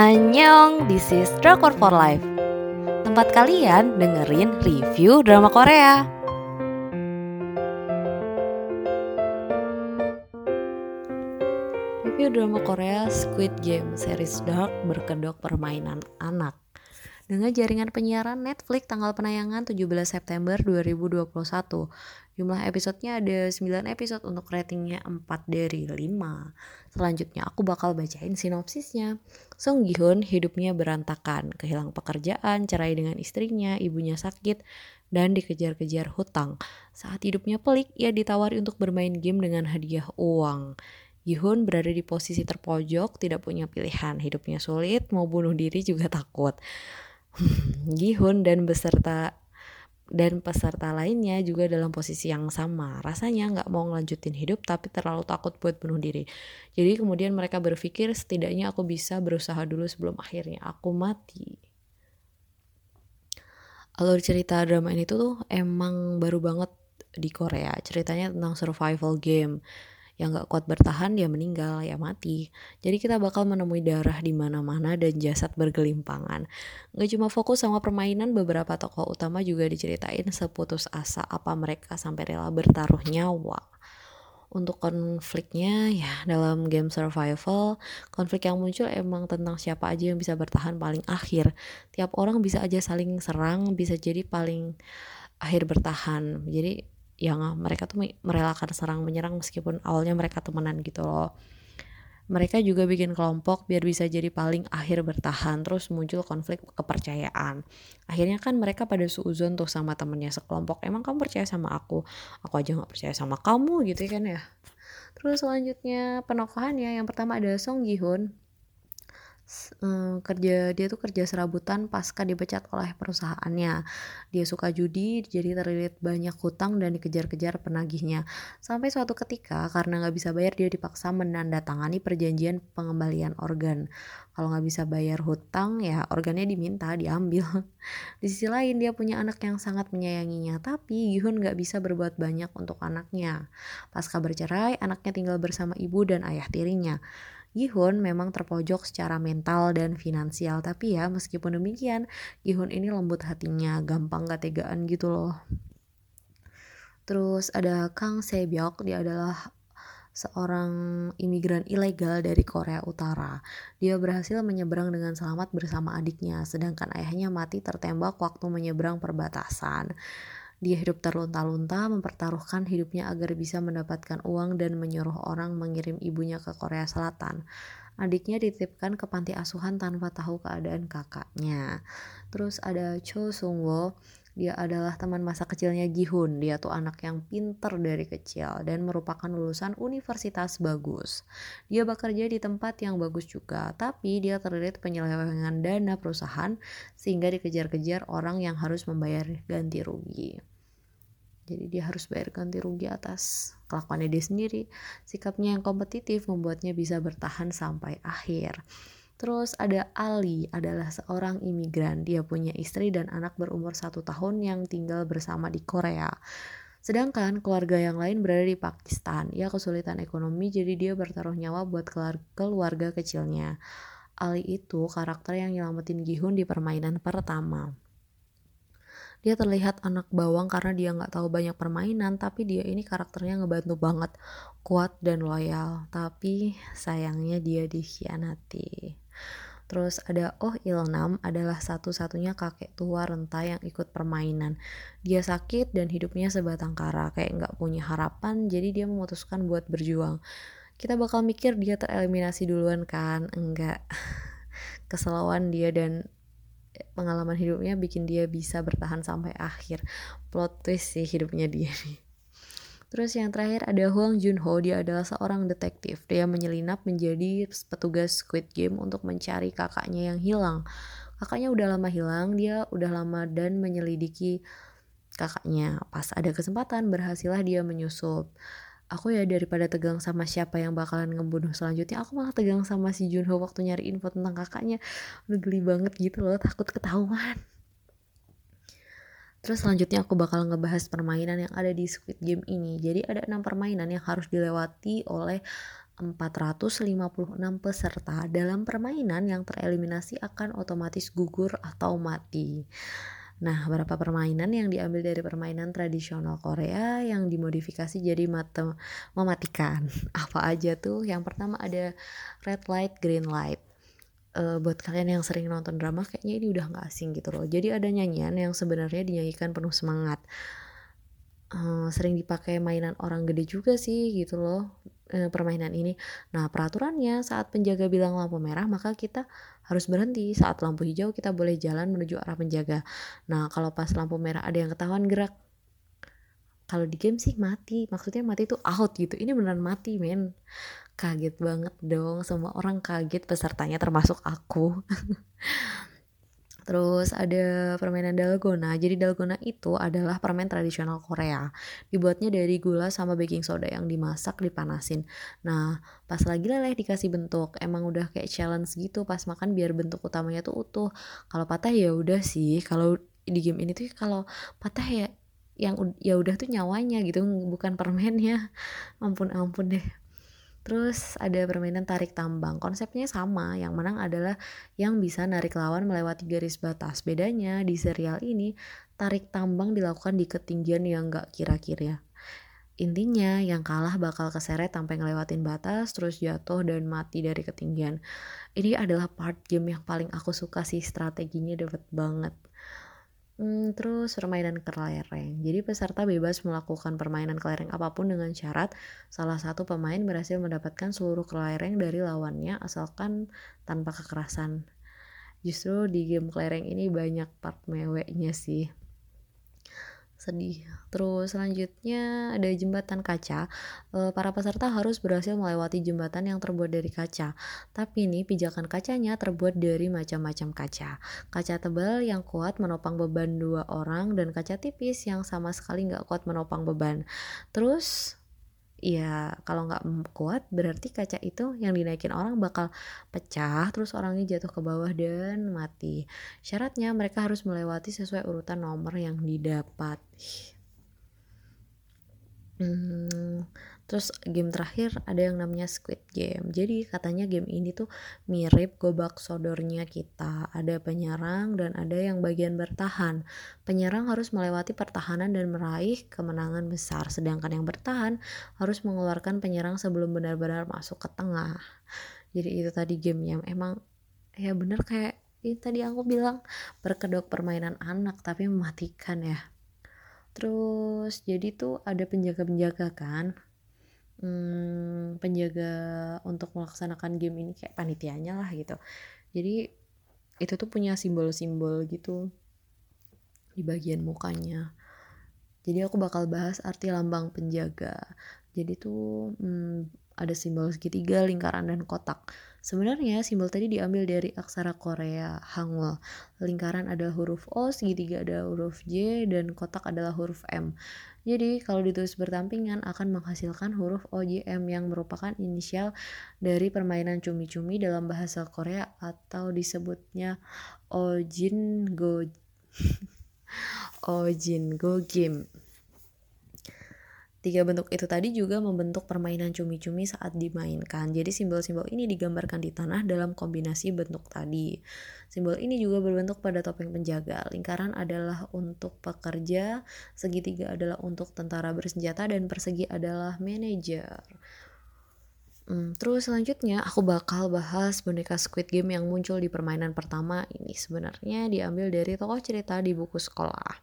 Annyeong, this is Drakor for Life. Tempat kalian dengerin review drama Korea. Review drama Korea Squid Game series dark berkedok permainan anak dengan jaringan penyiaran Netflix tanggal penayangan 17 September 2021. Jumlah episodenya ada 9 episode untuk ratingnya 4 dari 5. Selanjutnya aku bakal bacain sinopsisnya. Song Gi Hoon hidupnya berantakan, kehilangan pekerjaan, cerai dengan istrinya, ibunya sakit, dan dikejar-kejar hutang. Saat hidupnya pelik, ia ditawari untuk bermain game dengan hadiah uang. Gihun berada di posisi terpojok, tidak punya pilihan, hidupnya sulit, mau bunuh diri juga takut. Gihun dan beserta dan peserta lainnya juga dalam posisi yang sama. Rasanya nggak mau ngelanjutin hidup tapi terlalu takut buat bunuh diri. Jadi kemudian mereka berpikir setidaknya aku bisa berusaha dulu sebelum akhirnya aku mati. Alur cerita drama ini tuh emang baru banget di Korea. Ceritanya tentang survival game yang gak kuat bertahan dia meninggal ya mati. Jadi kita bakal menemui darah di mana-mana dan jasad bergelimpangan. Gak cuma fokus sama permainan beberapa tokoh utama juga diceritain seputus asa apa mereka sampai rela bertaruh nyawa. Untuk konfliknya ya dalam game survival konflik yang muncul emang tentang siapa aja yang bisa bertahan paling akhir. Tiap orang bisa aja saling serang bisa jadi paling akhir bertahan. Jadi yang mereka tuh merelakan serang menyerang meskipun awalnya mereka temenan gitu loh. Mereka juga bikin kelompok biar bisa jadi paling akhir bertahan terus muncul konflik kepercayaan. Akhirnya kan mereka pada suuzon tuh sama temennya sekelompok emang kamu percaya sama aku? Aku aja nggak percaya sama kamu gitu kan ya. Terus selanjutnya penokohannya yang pertama ada Song Gi Hoon um, kerja dia tuh kerja serabutan pasca dipecat oleh perusahaannya. Dia suka judi, jadi terlilit banyak hutang dan dikejar-kejar penagihnya. Sampai suatu ketika karena nggak bisa bayar dia dipaksa menandatangani perjanjian pengembalian organ. Kalau nggak bisa bayar hutang ya organnya diminta diambil. Di sisi lain dia punya anak yang sangat menyayanginya, tapi Gihun nggak bisa berbuat banyak untuk anaknya. Pasca bercerai, anaknya tinggal bersama ibu dan ayah tirinya. Gihun memang terpojok secara mental dan finansial, tapi ya meskipun demikian, Gihun ini lembut hatinya, gampang gak tegaan gitu loh. Terus ada Kang Sebyok, dia adalah seorang imigran ilegal dari Korea Utara. Dia berhasil menyeberang dengan selamat bersama adiknya, sedangkan ayahnya mati tertembak waktu menyeberang perbatasan. Dia hidup terlunta-lunta, mempertaruhkan hidupnya agar bisa mendapatkan uang dan menyuruh orang mengirim ibunya ke Korea Selatan. Adiknya dititipkan ke panti asuhan tanpa tahu keadaan kakaknya. Terus ada Cho Sung Wo, dia adalah teman masa kecilnya Gihun. Dia tuh anak yang pinter dari kecil dan merupakan lulusan universitas bagus. Dia bekerja di tempat yang bagus juga, tapi dia terlilit penyelewengan dana perusahaan sehingga dikejar-kejar orang yang harus membayar ganti rugi jadi dia harus bayar ganti rugi atas kelakuannya dia sendiri sikapnya yang kompetitif membuatnya bisa bertahan sampai akhir Terus ada Ali adalah seorang imigran. Dia punya istri dan anak berumur satu tahun yang tinggal bersama di Korea. Sedangkan keluarga yang lain berada di Pakistan. Ia kesulitan ekonomi jadi dia bertaruh nyawa buat keluarga kecilnya. Ali itu karakter yang nyelamatin Gihun di permainan pertama dia terlihat anak bawang karena dia nggak tahu banyak permainan tapi dia ini karakternya ngebantu banget kuat dan loyal tapi sayangnya dia dikhianati Terus ada Oh Ilnam adalah satu-satunya kakek tua renta yang ikut permainan. Dia sakit dan hidupnya sebatang kara, kayak nggak punya harapan, jadi dia memutuskan buat berjuang. Kita bakal mikir dia tereliminasi duluan kan? Enggak. Keselauan dia dan pengalaman hidupnya bikin dia bisa bertahan sampai akhir plot twist sih hidupnya dia nih Terus yang terakhir ada Huang Junho, dia adalah seorang detektif. Dia menyelinap menjadi petugas Squid Game untuk mencari kakaknya yang hilang. Kakaknya udah lama hilang, dia udah lama dan menyelidiki kakaknya. Pas ada kesempatan, berhasillah dia menyusup aku ya daripada tegang sama siapa yang bakalan ngebunuh selanjutnya aku malah tegang sama si Junho waktu nyari info tentang kakaknya udah geli banget gitu loh takut ketahuan Terus selanjutnya aku bakal ngebahas permainan yang ada di Squid Game ini. Jadi ada enam permainan yang harus dilewati oleh 456 peserta dalam permainan yang tereliminasi akan otomatis gugur atau mati. Nah, beberapa permainan yang diambil dari permainan tradisional Korea yang dimodifikasi jadi mate mematikan. Apa aja tuh? Yang pertama ada red light, green light. Uh, buat kalian yang sering nonton drama kayaknya ini udah gak asing gitu loh. Jadi ada nyanyian yang sebenarnya dinyanyikan penuh semangat. Uh, sering dipakai mainan orang gede juga sih gitu loh uh, permainan ini. Nah, peraturannya saat penjaga bilang lampu merah, maka kita harus berhenti. Saat lampu hijau, kita boleh jalan menuju arah penjaga. Nah, kalau pas lampu merah ada yang ketahuan gerak, kalau di game sih mati. Maksudnya mati itu out gitu. Ini beneran mati, men. Kaget banget dong. Semua orang kaget pesertanya termasuk aku. Terus ada permainan dalgona. Jadi dalgona itu adalah permen tradisional Korea. Dibuatnya dari gula sama baking soda yang dimasak dipanasin. Nah, pas lagi leleh dikasih bentuk. Emang udah kayak challenge gitu pas makan biar bentuk utamanya tuh utuh. Kalau patah ya udah sih. Kalau di game ini tuh kalau patah ya yang ya udah tuh nyawanya gitu bukan permennya. Ampun ampun deh. Terus ada permainan tarik tambang. Konsepnya sama, yang menang adalah yang bisa narik lawan melewati garis batas. Bedanya di serial ini, tarik tambang dilakukan di ketinggian yang gak kira-kira. Intinya, yang kalah bakal keseret sampai ngelewatin batas, terus jatuh dan mati dari ketinggian. Ini adalah part game yang paling aku suka sih, strateginya dapat banget. Hmm, terus permainan kelereng. Jadi peserta bebas melakukan permainan kelereng apa pun dengan syarat salah satu pemain berhasil mendapatkan seluruh kelereng dari lawannya asalkan tanpa kekerasan. Justru di game kelereng ini banyak part meweknya sih sedih. Terus selanjutnya ada jembatan kaca. E, para peserta harus berhasil melewati jembatan yang terbuat dari kaca. Tapi ini pijakan kacanya terbuat dari macam-macam kaca. Kaca tebal yang kuat menopang beban dua orang dan kaca tipis yang sama sekali nggak kuat menopang beban. Terus ya kalau nggak kuat berarti kaca itu yang dinaikin orang bakal pecah terus orangnya jatuh ke bawah dan mati. Syaratnya mereka harus melewati sesuai urutan nomor yang didapat. Hmm, Terus game terakhir ada yang namanya Squid Game. Jadi katanya game ini tuh mirip gobak sodornya kita. Ada penyerang dan ada yang bagian bertahan. Penyerang harus melewati pertahanan dan meraih kemenangan besar. Sedangkan yang bertahan harus mengeluarkan penyerang sebelum benar-benar masuk ke tengah. Jadi itu tadi game yang emang ya bener kayak ini tadi aku bilang berkedok permainan anak tapi mematikan ya. Terus jadi tuh ada penjaga-penjaga kan hmm, penjaga untuk melaksanakan game ini kayak panitianya lah gitu. Jadi itu tuh punya simbol-simbol gitu di bagian mukanya. Jadi aku bakal bahas arti lambang penjaga. Jadi tuh hmm, ada simbol segitiga lingkaran dan kotak Sebenarnya simbol tadi diambil dari aksara Korea Hangul. Lingkaran ada huruf O, segitiga ada huruf J, dan kotak adalah huruf M. Jadi kalau ditulis bertampingan akan menghasilkan huruf OJM yang merupakan inisial dari permainan cumi-cumi dalam bahasa Korea atau disebutnya Ojin Go Ojin Go Game. Tiga bentuk itu tadi juga membentuk permainan cumi-cumi saat dimainkan. Jadi simbol-simbol ini digambarkan di tanah dalam kombinasi bentuk tadi. Simbol ini juga berbentuk pada topeng penjaga. Lingkaran adalah untuk pekerja, segitiga adalah untuk tentara bersenjata, dan persegi adalah manajer. Hmm, terus selanjutnya aku bakal bahas boneka Squid Game yang muncul di permainan pertama ini sebenarnya diambil dari tokoh cerita di buku sekolah.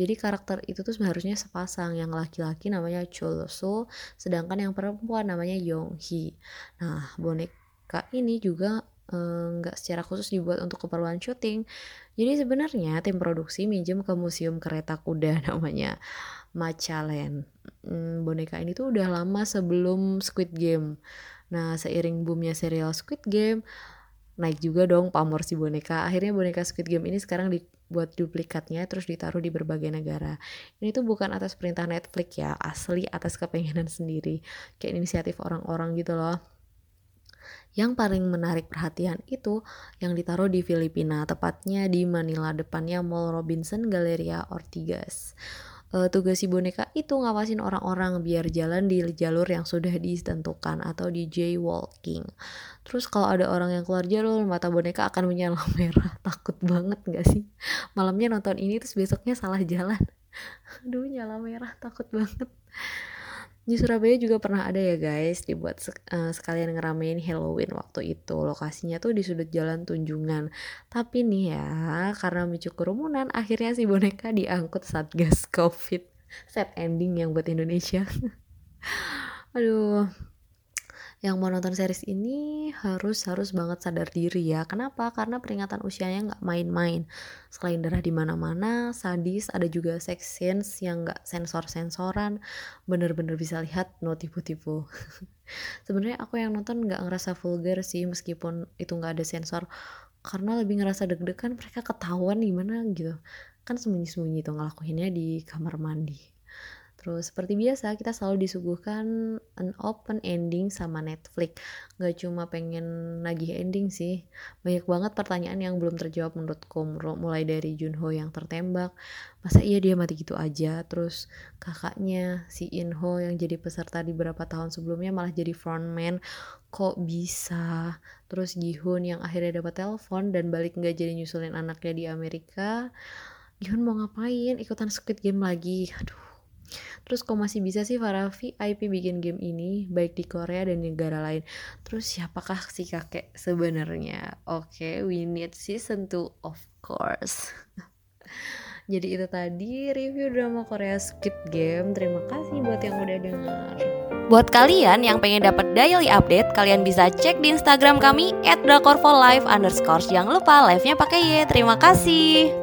Jadi karakter itu tuh seharusnya sepasang, yang laki-laki namanya Chol So, sedangkan yang perempuan namanya Yong Hee. Nah, boneka ini juga eh, nggak secara khusus dibuat untuk keperluan syuting. Jadi sebenarnya tim produksi minjem ke museum kereta kuda namanya Machaland. Hmm, boneka ini tuh udah lama sebelum Squid Game. Nah, seiring boomnya serial Squid Game, naik juga dong pamor si boneka. Akhirnya boneka Squid Game ini sekarang di buat duplikatnya terus ditaruh di berbagai negara. Ini tuh bukan atas perintah Netflix ya, asli atas kepengenan sendiri. Kayak inisiatif orang-orang gitu loh. Yang paling menarik perhatian itu yang ditaruh di Filipina, tepatnya di Manila, depannya Mall Robinson Galleria Ortigas. Uh, tugas si boneka itu ngawasin orang-orang biar jalan di jalur yang sudah ditentukan atau di jaywalking. Terus kalau ada orang yang keluar jalur, mata boneka akan menyala merah. Takut banget gak sih? Malamnya nonton ini terus besoknya salah jalan. Aduh nyala merah, takut banget. Di Surabaya juga pernah ada ya guys dibuat uh, sekalian ngeramein Halloween waktu itu. Lokasinya tuh di sudut jalan Tunjungan. Tapi nih ya, karena micu kerumunan, akhirnya si boneka diangkut saat gas Covid. Set ending yang buat Indonesia. Aduh, yang mau nonton series ini harus harus banget sadar diri ya. Kenapa? Karena peringatan usianya nggak main-main. Selain darah di mana-mana, sadis, ada juga sex scenes yang nggak sensor-sensoran, bener-bener bisa lihat no tipu-tipu. Sebenarnya aku yang nonton nggak ngerasa vulgar sih meskipun itu nggak ada sensor karena lebih ngerasa deg-degan mereka ketahuan gimana gitu kan sembunyi-sembunyi tuh ngelakuinnya di kamar mandi Terus seperti biasa kita selalu disuguhkan an open ending sama Netflix. Gak cuma pengen nagih ending sih. Banyak banget pertanyaan yang belum terjawab menurutku. Mulai dari Junho yang tertembak. Masa iya dia mati gitu aja. Terus kakaknya si Inho yang jadi peserta di beberapa tahun sebelumnya malah jadi frontman. Kok bisa? Terus Gihun yang akhirnya dapat telepon dan balik gak jadi nyusulin anaknya di Amerika. Gihun mau ngapain? Ikutan Squid Game lagi. Aduh Terus kok masih bisa sih para VIP bikin game ini baik di Korea dan negara lain. Terus siapakah si kakek sebenarnya? Oke, okay, we need season 2 of course. Jadi itu tadi review drama Korea Squid Game. Terima kasih buat yang udah denger. Buat kalian yang pengen dapat daily update, kalian bisa cek di Instagram kami @drakorfolive_. Jangan lupa live-nya pakai Y. Terima kasih.